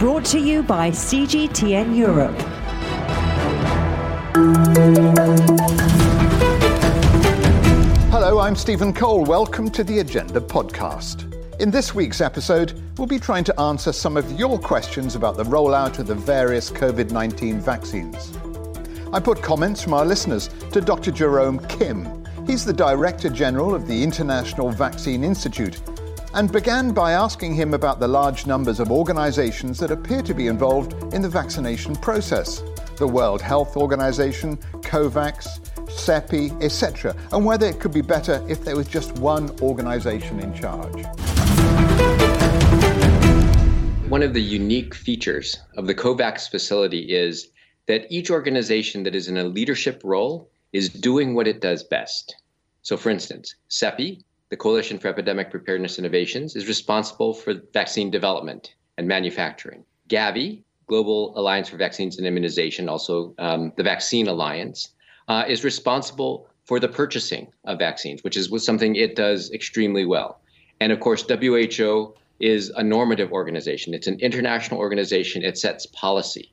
Brought to you by CGTN Europe. Hello, I'm Stephen Cole. Welcome to the Agenda Podcast. In this week's episode, we'll be trying to answer some of your questions about the rollout of the various COVID 19 vaccines. I put comments from our listeners to Dr. Jerome Kim. He's the Director General of the International Vaccine Institute and began by asking him about the large numbers of organizations that appear to be involved in the vaccination process the World Health Organization, COVAX, CEPI, etc., and whether it could be better if there was just one organization in charge. One of the unique features of the COVAX facility is that each organization that is in a leadership role is doing what it does best. So, for instance, CEPI, the Coalition for Epidemic Preparedness Innovations, is responsible for vaccine development and manufacturing. Gavi, Global Alliance for Vaccines and Immunization, also um, the Vaccine Alliance, uh, is responsible for the purchasing of vaccines, which is something it does extremely well. And of course, WHO is a normative organization. It's an international organization. It sets policy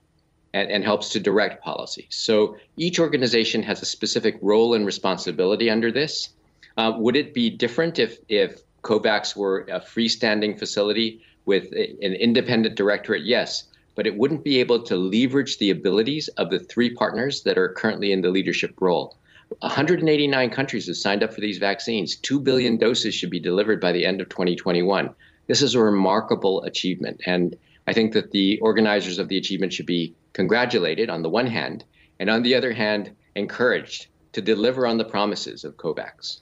and, and helps to direct policy. So each organization has a specific role and responsibility under this. Uh, would it be different if, if COVAX were a freestanding facility with a, an independent directorate? Yes but it wouldn't be able to leverage the abilities of the three partners that are currently in the leadership role. 189 countries have signed up for these vaccines. 2 billion doses should be delivered by the end of 2021. This is a remarkable achievement. And I think that the organizers of the achievement should be congratulated on the one hand, and on the other hand, encouraged to deliver on the promises of COVAX.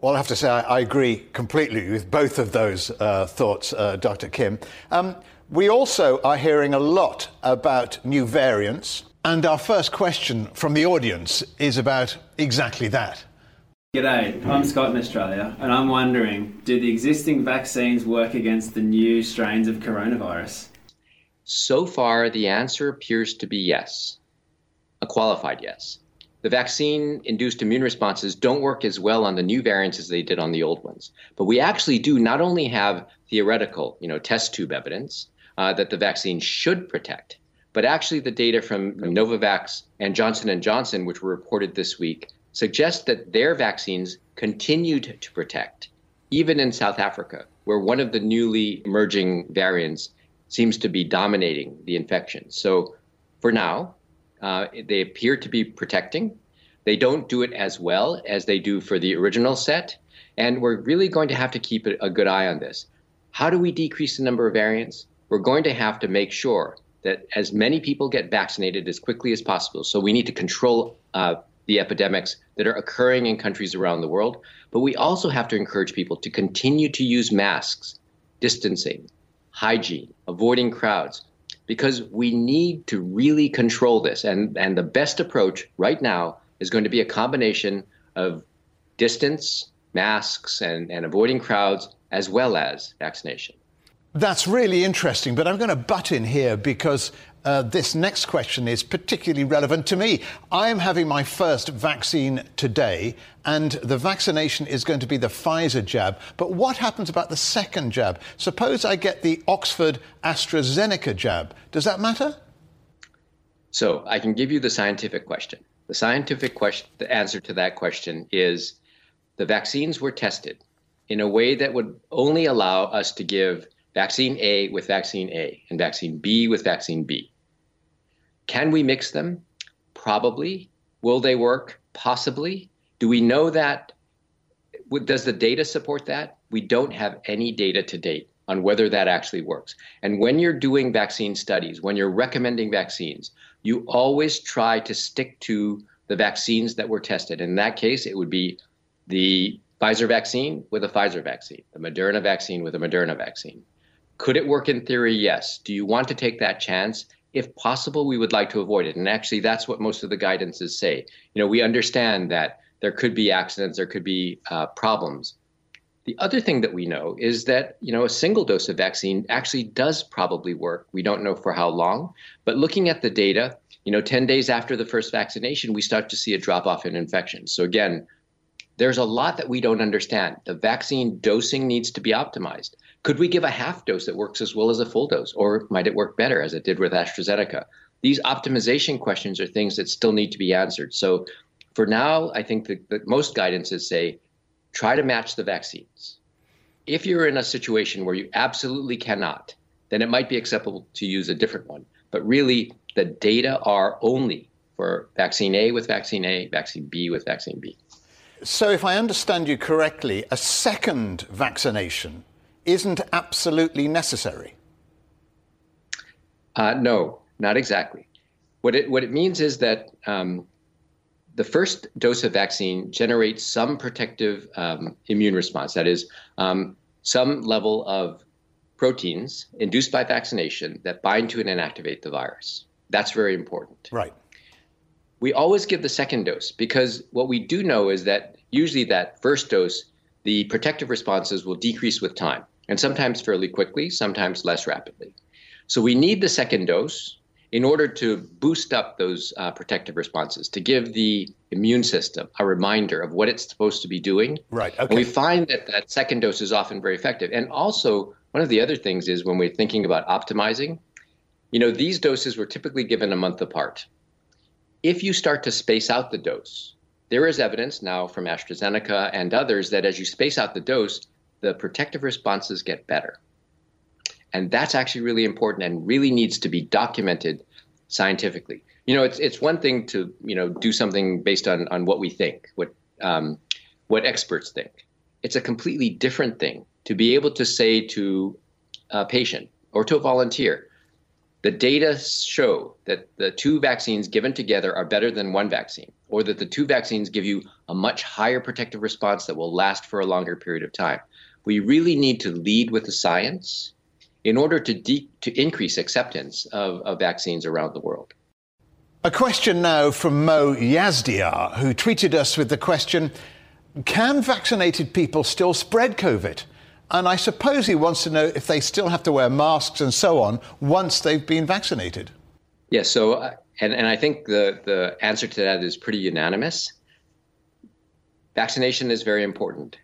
Well, I have to say, I, I agree completely with both of those uh, thoughts, uh, Dr. Kim. Um, we also are hearing a lot about new variants, and our first question from the audience is about exactly that. G'day, I'm Scott in Australia, and I'm wondering do the existing vaccines work against the new strains of coronavirus? So far, the answer appears to be yes, a qualified yes. The vaccine induced immune responses don't work as well on the new variants as they did on the old ones. But we actually do not only have theoretical, you know, test tube evidence, uh, that the vaccine should protect. But actually, the data from Novavax and Johnson & Johnson, which were reported this week, suggest that their vaccines continued to protect, even in South Africa, where one of the newly emerging variants seems to be dominating the infection. So for now, uh, they appear to be protecting. They don't do it as well as they do for the original set. And we're really going to have to keep a good eye on this. How do we decrease the number of variants? we're going to have to make sure that as many people get vaccinated as quickly as possible. So we need to control uh, the epidemics that are occurring in countries around the world. But we also have to encourage people to continue to use masks, distancing, hygiene, avoiding crowds, because we need to really control this. And, and the best approach right now is going to be a combination of distance, masks, and, and avoiding crowds, as well as vaccination. That's really interesting, but I'm going to butt in here because uh, this next question is particularly relevant to me. I am having my first vaccine today, and the vaccination is going to be the Pfizer jab. But what happens about the second jab? Suppose I get the Oxford AstraZeneca jab. Does that matter? So I can give you the scientific question. The scientific question, the answer to that question is the vaccines were tested in a way that would only allow us to give vaccine A with vaccine A and vaccine B with vaccine B. Can we mix them? Probably. Will they work? Possibly. Do we know that? Does the data support that? We don't have any data to date on whether that actually works. And when you're doing vaccine studies, when you're recommending vaccines, you always try to stick to the vaccines that were tested. In that case, it would be the Pfizer vaccine with a Pfizer vaccine, the Moderna vaccine with a Moderna vaccine. Could it work in theory? Yes. Do you want to take that chance? If possible, we would like to avoid it. And actually, that's what most of the guidances say. You know, we understand that there could be accidents, there could be uh, problems. The other thing that we know is that you know a single dose of vaccine actually does probably work. We don't know for how long, but looking at the data, you know, 10 days after the first vaccination, we start to see a drop off in infections. So again, there's a lot that we don't understand. The vaccine dosing needs to be optimized. Could we give a half dose that works as well as a full dose, or might it work better as it did with AstraZeneca? These optimization questions are things that still need to be answered. So, for now, I think that most guidance is say, try to match the vaccines. If you're in a situation where you absolutely cannot, then it might be acceptable to use a different one. But really, the data are only for vaccine A with vaccine A, vaccine B with vaccine B. So, if I understand you correctly, a second vaccination isn't absolutely necessary. Uh, no, not exactly. What it what it means is that um, the first dose of vaccine generates some protective um, immune response. That is, um, some level of proteins induced by vaccination that bind to and inactivate the virus. That's very important. Right we always give the second dose because what we do know is that usually that first dose, the protective responses will decrease with time, and sometimes fairly quickly, sometimes less rapidly. So we need the second dose in order to boost up those uh, protective responses, to give the immune system a reminder of what it's supposed to be doing. Right. Okay. And we find that that second dose is often very effective. And also, one of the other things is when we're thinking about optimizing, you know, these doses were typically given a month apart if you start to space out the dose, there is evidence now from AstraZeneca and others that as you space out the dose, the protective responses get better. And that's actually really important and really needs to be documented scientifically. You know, it's it's one thing to you know do something based on on what we think, what um, what experts think. It's a completely different thing to be able to say to a patient or to a volunteer, the data show that the two vaccines given together are better than one vaccine, or that the two vaccines give you a much higher protective response that will last for a longer period of time. We really need to lead with the science in order to, de- to increase acceptance of, of vaccines around the world. A question now from Mo Yazdiar, who tweeted us with the question Can vaccinated people still spread COVID? And I suppose he wants to know if they still have to wear masks and so on once they've been vaccinated. Yes. Yeah, so, uh, and, and I think the, the answer to that is pretty unanimous. Vaccination is very important.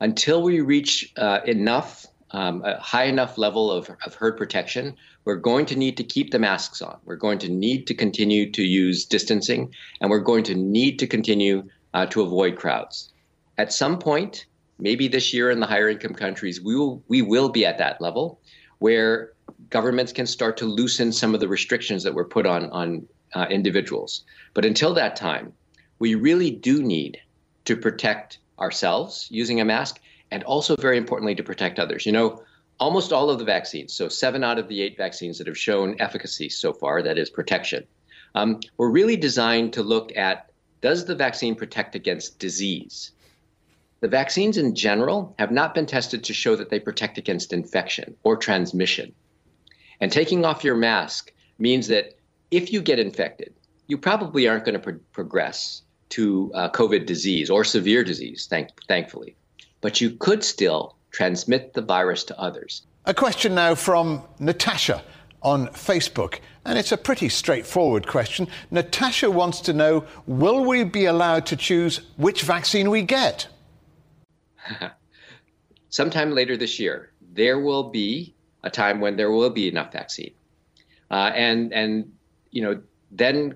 Until we reach uh, enough, um, a high enough level of, of herd protection, we're going to need to keep the masks on. We're going to need to continue to use distancing, and we're going to need to continue uh, to avoid crowds. At some point, maybe this year in the higher income countries, we will we will be at that level where governments can start to loosen some of the restrictions that were put on on uh, individuals. But until that time, we really do need to protect ourselves using a mask, and also very importantly to protect others. You know, almost all of the vaccines, so seven out of the eight vaccines that have shown efficacy so far, that is protection, um, were really designed to look at does the vaccine protect against disease? The vaccines in general have not been tested to show that they protect against infection or transmission. And taking off your mask means that if you get infected, you probably aren't going to pro- progress to uh, COVID disease or severe disease, thank- thankfully. But you could still transmit the virus to others. A question now from Natasha on Facebook. And it's a pretty straightforward question. Natasha wants to know Will we be allowed to choose which vaccine we get? sometime later this year, there will be a time when there will be enough vaccine, uh, and and you know then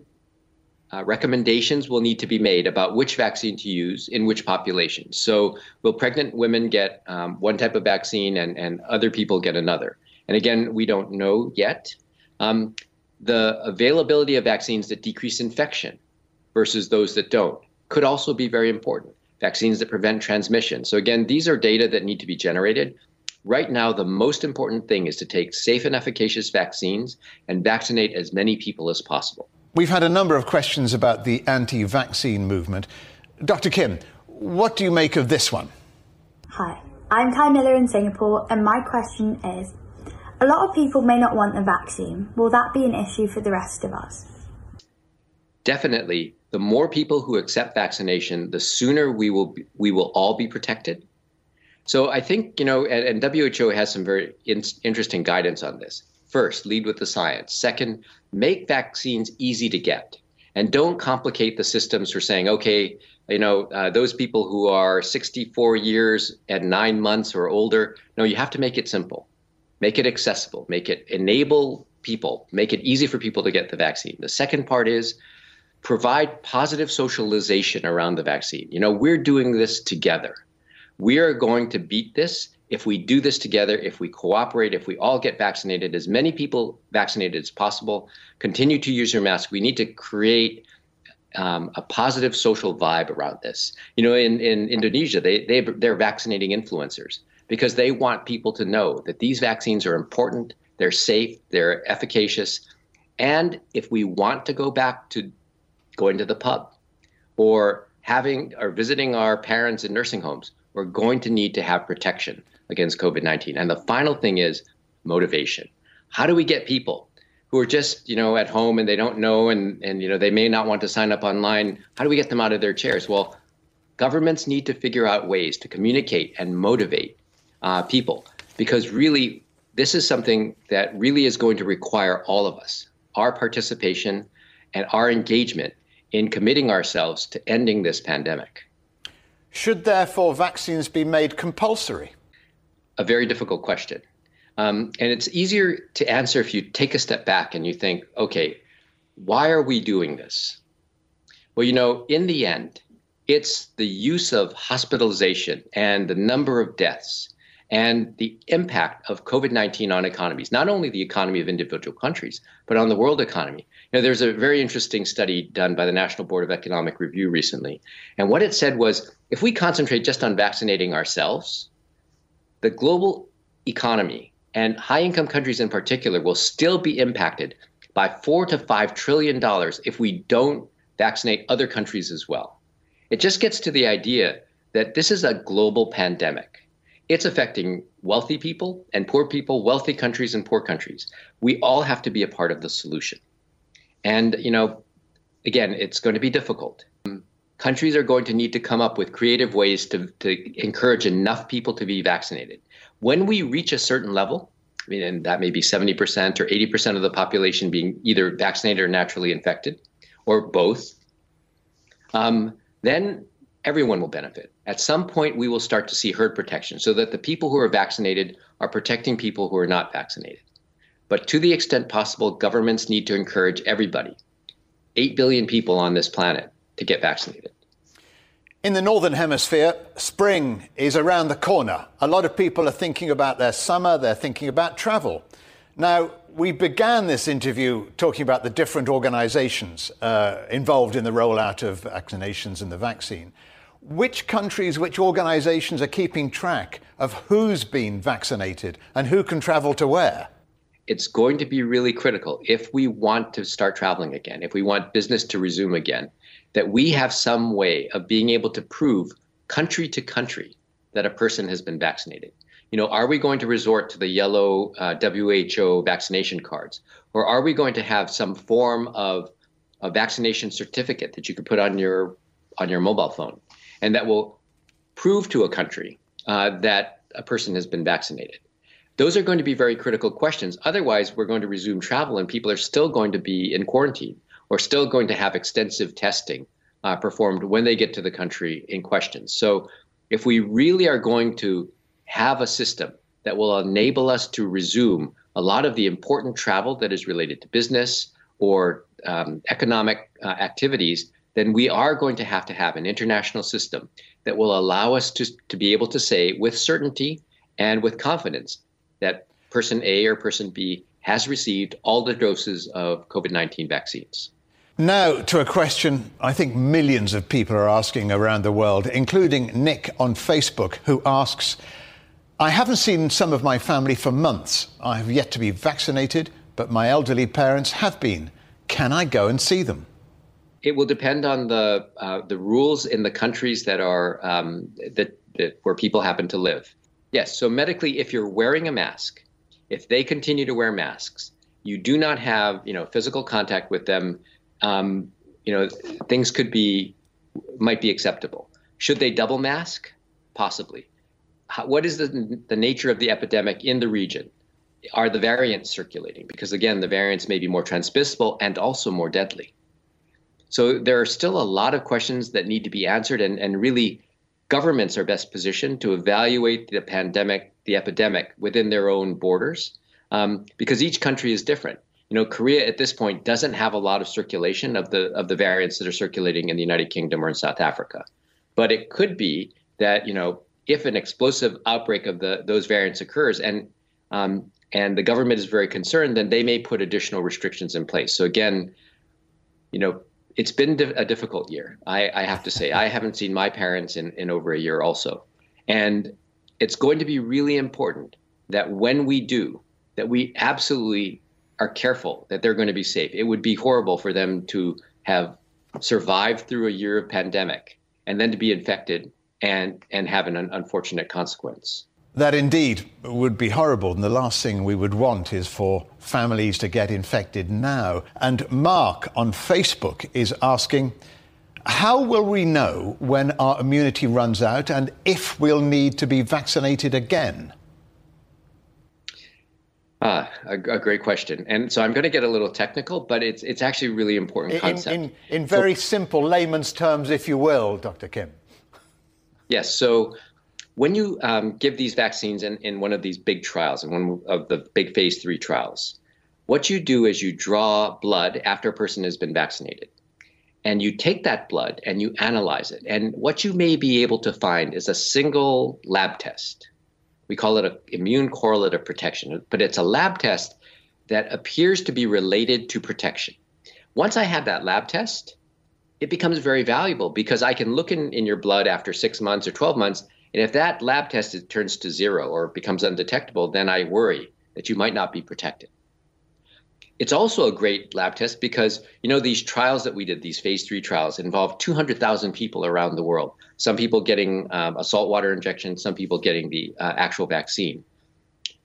uh, recommendations will need to be made about which vaccine to use in which population. So, will pregnant women get um, one type of vaccine and, and other people get another? And again, we don't know yet. Um, the availability of vaccines that decrease infection versus those that don't could also be very important vaccines that prevent transmission. So, again, these are data that need to be generated. Right now, the most important thing is to take safe and efficacious vaccines and vaccinate as many people as possible. We've had a number of questions about the anti vaccine movement. Dr. Kim, what do you make of this one? Hi, I'm Kai Miller in Singapore, and my question is A lot of people may not want the vaccine. Will that be an issue for the rest of us? Definitely the more people who accept vaccination, the sooner we will be, we will all be protected. So I think you know, and, and WHO has some very in, interesting guidance on this. First, lead with the science. Second, make vaccines easy to get. And don't complicate the systems for saying, okay, you know, uh, those people who are 64 years and nine months or older. No, you have to make it simple, make it accessible, make it enable people, make it easy for people to get the vaccine. The second part is provide positive socialization around the vaccine. You know, we're doing this together. We are going to beat this if we do this together, if we cooperate, if we all get vaccinated, as many people vaccinated as possible, continue to use your mask. We need to create um, a positive social vibe around this. You know, in, in Indonesia, they, they, they're vaccinating influencers because they want people to know that these vaccines are important, they're safe, they're efficacious. And if we want to go back to going to the pub or having or visiting our parents in nursing homes, we're going to need to have protection against COVID 19. And the final thing is motivation. How do we get people who are just, you know, at home and they don't know and, and, you know, they may not want to sign up online? How do we get them out of their chairs? Well, governments need to figure out ways to communicate and motivate uh, people because really this is something that really is going to require all of us, our participation and our engagement in committing ourselves to ending this pandemic. Should therefore vaccines be made compulsory? A very difficult question. Um, and it's easier to answer if you take a step back and you think, okay, why are we doing this? Well, you know, in the end, it's the use of hospitalization and the number of deaths and the impact of COVID 19 on economies, not only the economy of individual countries, but on the world economy. You know, there's a very interesting study done by the National Board of Economic Review recently. And what it said was if we concentrate just on vaccinating ourselves, the global economy and high income countries in particular will still be impacted by four to five trillion dollars if we don't vaccinate other countries as well. It just gets to the idea that this is a global pandemic it's affecting wealthy people and poor people, wealthy countries and poor countries. We all have to be a part of the solution. And, you know, again, it's going to be difficult. Countries are going to need to come up with creative ways to, to encourage enough people to be vaccinated. When we reach a certain level, I mean, and that may be 70% or 80% of the population being either vaccinated or naturally infected, or both, um, then everyone will benefit. At some point, we will start to see herd protection so that the people who are vaccinated are protecting people who are not vaccinated. But to the extent possible, governments need to encourage everybody, 8 billion people on this planet, to get vaccinated. In the Northern Hemisphere, spring is around the corner. A lot of people are thinking about their summer, they're thinking about travel. Now, we began this interview talking about the different organizations uh, involved in the rollout of vaccinations and the vaccine which countries, which organizations are keeping track of who's been vaccinated and who can travel to where? It's going to be really critical if we want to start traveling again, if we want business to resume again, that we have some way of being able to prove country to country that a person has been vaccinated. You know, are we going to resort to the yellow uh, WHO vaccination cards? Or are we going to have some form of a vaccination certificate that you could put on your on your mobile phone? and that will prove to a country uh, that a person has been vaccinated. Those are going to be very critical questions. Otherwise, we're going to resume travel and people are still going to be in quarantine or still going to have extensive testing uh, performed when they get to the country in question. So, if we really are going to have a system that will enable us to resume a lot of the important travel that is related to business or um, economic uh, activities, then we are going to have to have an international system that will allow us to, to be able to say with certainty and with confidence that person A or person B has received all the doses of COVID 19 vaccines. Now, to a question I think millions of people are asking around the world, including Nick on Facebook, who asks I haven't seen some of my family for months. I have yet to be vaccinated, but my elderly parents have been. Can I go and see them? It will depend on the uh, the rules in the countries that are um, that, that where people happen to live. Yes, so medically, if you're wearing a mask, if they continue to wear masks, you do not have you know physical contact with them. Um, you know things could be might be acceptable. Should they double mask? Possibly. How, what is the the nature of the epidemic in the region? Are the variants circulating? Because again, the variants may be more transmissible and also more deadly. So there are still a lot of questions that need to be answered, and, and really, governments are best positioned to evaluate the pandemic, the epidemic within their own borders, um, because each country is different. You know, Korea at this point doesn't have a lot of circulation of the of the variants that are circulating in the United Kingdom or in South Africa, but it could be that you know if an explosive outbreak of the those variants occurs and um, and the government is very concerned, then they may put additional restrictions in place. So again, you know, it's been a difficult year. I, I have to say, I haven't seen my parents in, in over a year also, and it's going to be really important that when we do, that we absolutely are careful that they're going to be safe. It would be horrible for them to have survived through a year of pandemic and then to be infected and and have an unfortunate consequence. That indeed would be horrible, and the last thing we would want is for families to get infected now. And Mark on Facebook is asking, how will we know when our immunity runs out and if we'll need to be vaccinated again? A, a, great question. And so I'm going to get a little technical, but it's it's actually a really important concept. In, in, in very so, simple layman's terms, if you will, Dr. Kim. Yes. So when you um, give these vaccines in, in one of these big trials, in one of the big phase three trials, what you do is you draw blood after a person has been vaccinated. And you take that blood and you analyze it. And what you may be able to find is a single lab test. We call it an immune correlate of protection, but it's a lab test that appears to be related to protection. Once I have that lab test, it becomes very valuable because I can look in, in your blood after six months or 12 months and if that lab test turns to zero or becomes undetectable, then I worry that you might not be protected. It's also a great lab test because you know these trials that we did, these phase three trials, involved 200,000 people around the world. Some people getting um, a saltwater injection, some people getting the uh, actual vaccine.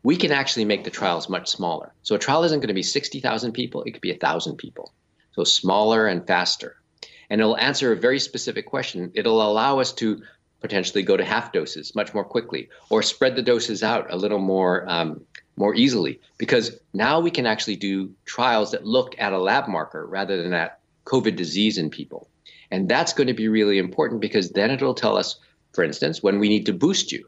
We can actually make the trials much smaller. So a trial isn't going to be 60,000 people; it could be 1,000 people. So smaller and faster, and it'll answer a very specific question. It'll allow us to potentially go to half doses much more quickly or spread the doses out a little more um, more easily because now we can actually do trials that look at a lab marker rather than at covid disease in people and that's going to be really important because then it'll tell us for instance when we need to boost you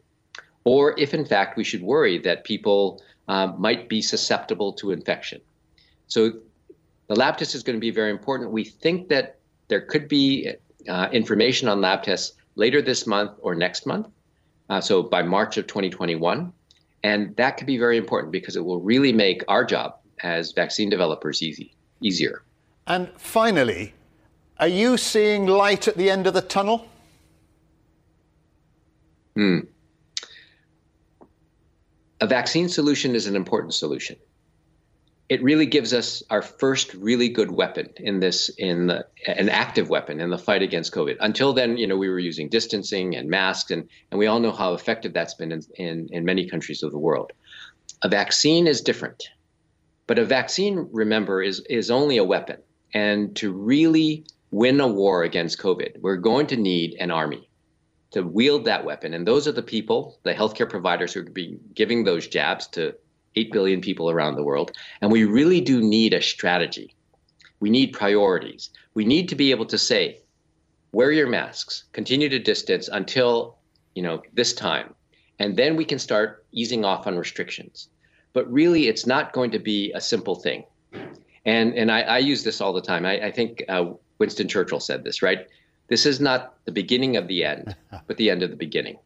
or if in fact we should worry that people um, might be susceptible to infection so the lab test is going to be very important we think that there could be uh, information on lab tests later this month or next month, uh, so by March of 2021. And that could be very important because it will really make our job as vaccine developers easy, easier. And finally, are you seeing light at the end of the tunnel? Hmm. A vaccine solution is an important solution it really gives us our first really good weapon in this in the, an active weapon in the fight against covid until then you know we were using distancing and masks and and we all know how effective that's been in, in, in many countries of the world a vaccine is different but a vaccine remember is is only a weapon and to really win a war against covid we're going to need an army to wield that weapon and those are the people the healthcare providers who are be giving those jabs to 8 billion people around the world. And we really do need a strategy. We need priorities. We need to be able to say, wear your masks, continue to distance until, you know, this time. And then we can start easing off on restrictions. But really, it's not going to be a simple thing. And, and I, I use this all the time. I, I think uh, Winston Churchill said this, right? This is not the beginning of the end, but the end of the beginning.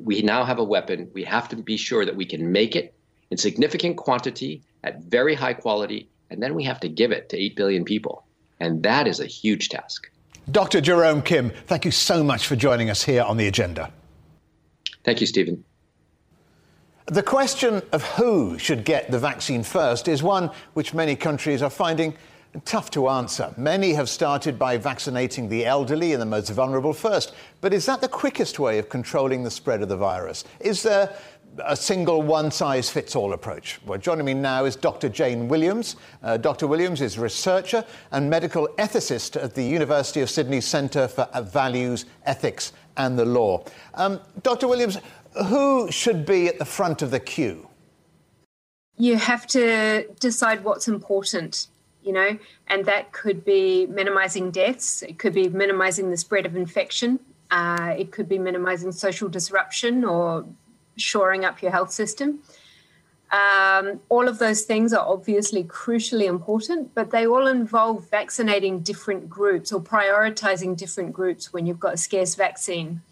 We now have a weapon. We have to be sure that we can make it in significant quantity at very high quality, and then we have to give it to 8 billion people. And that is a huge task. Dr. Jerome Kim, thank you so much for joining us here on the agenda. Thank you, Stephen. The question of who should get the vaccine first is one which many countries are finding tough to answer. Many have started by vaccinating the elderly and the most vulnerable first. But is that the quickest way of controlling the spread of the virus? Is there a single one size fits all approach. Well, joining me now is Dr. Jane Williams. Uh, Dr. Williams is researcher and medical ethicist at the University of Sydney Centre for Values, Ethics and the Law. Um, Dr. Williams, who should be at the front of the queue? You have to decide what's important. You know, and that could be minimizing deaths, it could be minimizing the spread of infection, uh, it could be minimizing social disruption or shoring up your health system. Um, all of those things are obviously crucially important, but they all involve vaccinating different groups or prioritizing different groups when you've got a scarce vaccine.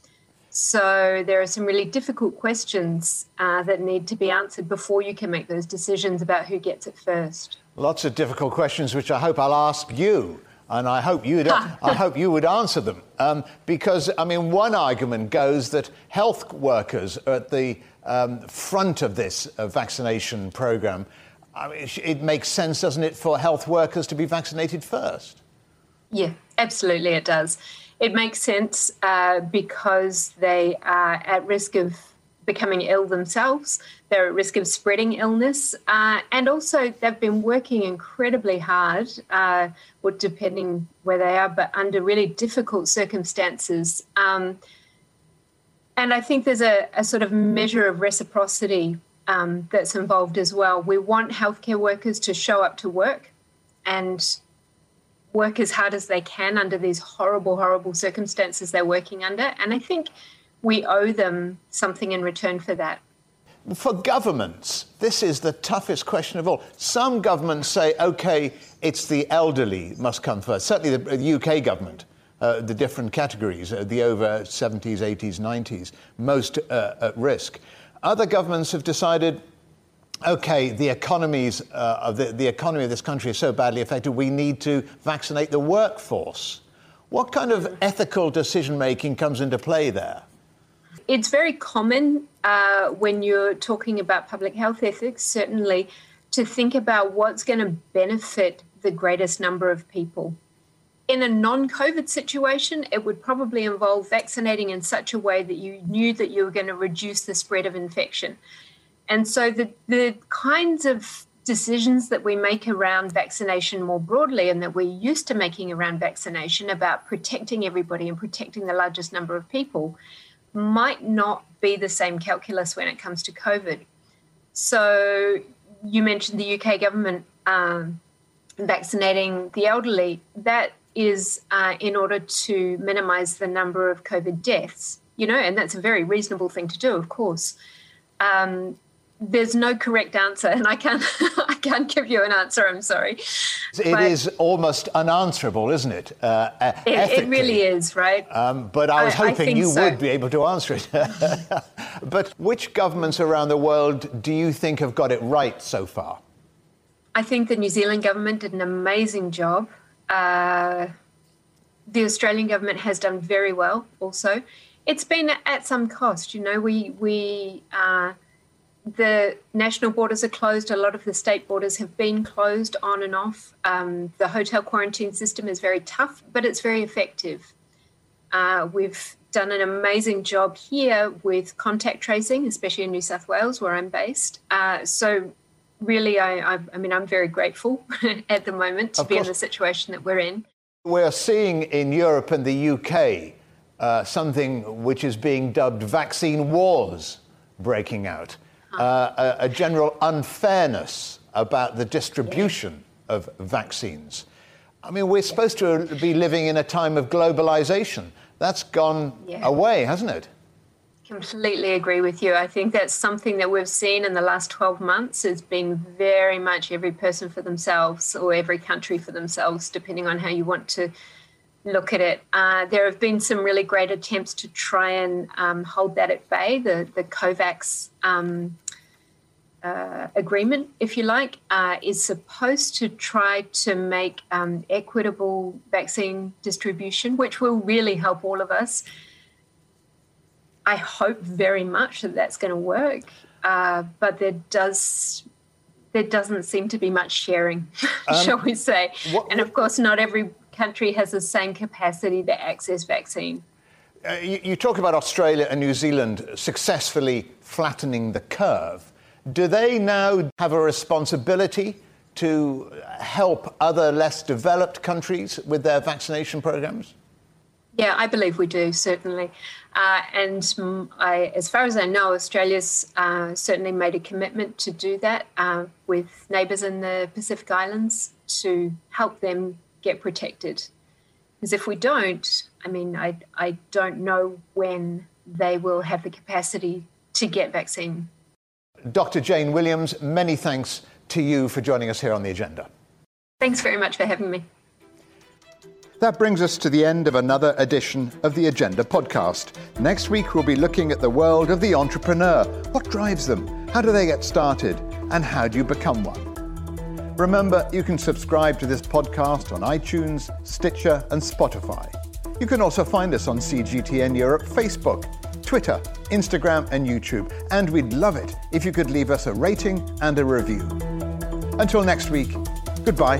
So there are some really difficult questions uh, that need to be answered before you can make those decisions about who gets it first. Lots of difficult questions, which I hope I'll ask you. And I hope, you'd, I hope you would answer them. Um, because, I mean, one argument goes that health workers are at the um, front of this uh, vaccination program. I mean, it makes sense, doesn't it, for health workers to be vaccinated first? Yeah, absolutely, it does. It makes sense uh, because they are at risk of becoming ill themselves. They're at risk of spreading illness. Uh, and also, they've been working incredibly hard, uh, depending where they are, but under really difficult circumstances. Um, and I think there's a, a, sort of measure of reciprocity um, that's involved as well. We want healthcare workers to show up to work and work as hard as they can under these horrible, horrible circumstances they're working under. And I think we owe them something in return for that. For governments, this is the toughest question of all. Some governments say, OK, it's the elderly must come first. Certainly the, the UK government, uh, the different categories, uh, the over 70s, 80s, 90s, most uh, at risk. Other governments have decided okay, the economies uh, of the, the economy of this country is so badly affected, we need to vaccinate the workforce. What kind of ethical decision making comes into play there? It's very common uh, when you're talking about public health ethics, certainly, to think about what's going to benefit the greatest number of people. In a non COVID situation, it would probably involve vaccinating in such a way that you knew that you were going to reduce the spread of infection. And so the, the kinds of decisions that we make around vaccination more broadly and that we're used to making around vaccination about protecting everybody and protecting the largest number of people might not be the same calculus when it comes to COVID. So you mentioned the UK government um, vaccinating the elderly. That is uh, in order to minimize the number of COVID deaths, you know, and that's a very reasonable thing to do, of course. Um, there's no correct answer, and I can't I can't give you an answer. I'm sorry. It but is almost unanswerable, isn't it? Uh, it, it, really is, right? Um, but I was hoping I you so. would be able to answer it. but which governments around the world do you think have got it right so far? I think the New Zealand government did an amazing job. Uh, the Australian government has done very well, also. It's been at some cost, you know. We we. Uh, the national borders are closed. A lot of the state borders have been closed on and off. Um, the hotel quarantine system is very tough, but it's very effective. Uh, we've done an amazing job here with contact tracing, especially in New South Wales, where I'm based. Uh, so, really, I, I, I, mean, I'm very grateful at the moment to of be course. in the situation that we're in. We're seeing in Europe and the UK uh, something which is being dubbed vaccine wars breaking out uh, a, a, general unfairness about the distribution of vaccines. I mean, we're supposed to be living in a time of globalization. That's gone yeah. away, hasn't it? Completely agree with you. I think that's something that we've seen in the last 12 months has been very much every person for themselves or every country for themselves, depending on how you want to look at it. Uh, there have been some really great attempts to try and um, hold that at bay. The, the COVAX um, uh, agreement, if you like, uh, is supposed to try to make um, equitable vaccine distribution, which will really help all of us. I hope very much that that's going to work, uh, but there does there doesn't seem to be much sharing, um, shall we say? What, and of course, not every country has the same capacity to access vaccine. Uh, you, you, talk about Australia and New Zealand successfully flattening the curve. Do they now have a responsibility to help other less developed countries with their vaccination programs? Yeah, I believe we do, certainly. Uh, and I, as far as I know, Australia's uh, certainly made a commitment to do that uh, with neighbours in the Pacific Islands to help them get protected. Because if we don't, I mean, I, I don't know when they will have the capacity to get vaccine. Dr. Jane Williams, many thanks to you for joining us here on the agenda. Thanks very much for having me. That brings us to the end of another edition of the Agenda podcast. Next week, we'll be looking at the world of the entrepreneur. What drives them? How do they get started? And how do you become one? Remember, you can subscribe to this podcast on iTunes, Stitcher, and Spotify. You can also find us on CGTN Europe Facebook, Twitter, Instagram, and YouTube. And we'd love it if you could leave us a rating and a review. Until next week, goodbye.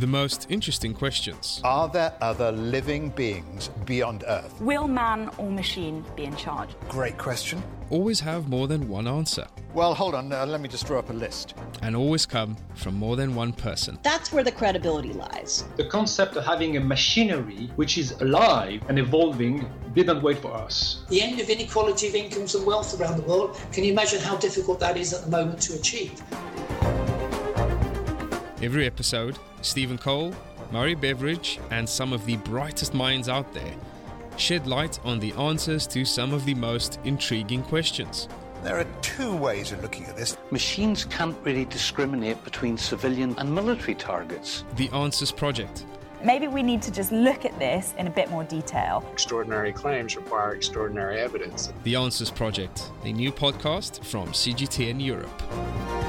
The most interesting questions. Are there other living beings beyond Earth? Will man or machine be in charge? Great question. Always have more than one answer. Well, hold on, uh, let me just draw up a list. And always come from more than one person. That's where the credibility lies. The concept of having a machinery which is alive and evolving didn't wait for us. The end of inequality of incomes and wealth around the world, can you imagine how difficult that is at the moment to achieve? Every episode, Stephen Cole, Murray Beveridge, and some of the brightest minds out there shed light on the answers to some of the most intriguing questions. There are two ways of looking at this. Machines can't really discriminate between civilian and military targets. The Answers Project. Maybe we need to just look at this in a bit more detail. Extraordinary claims require extraordinary evidence. The Answers Project, a new podcast from CGTN Europe.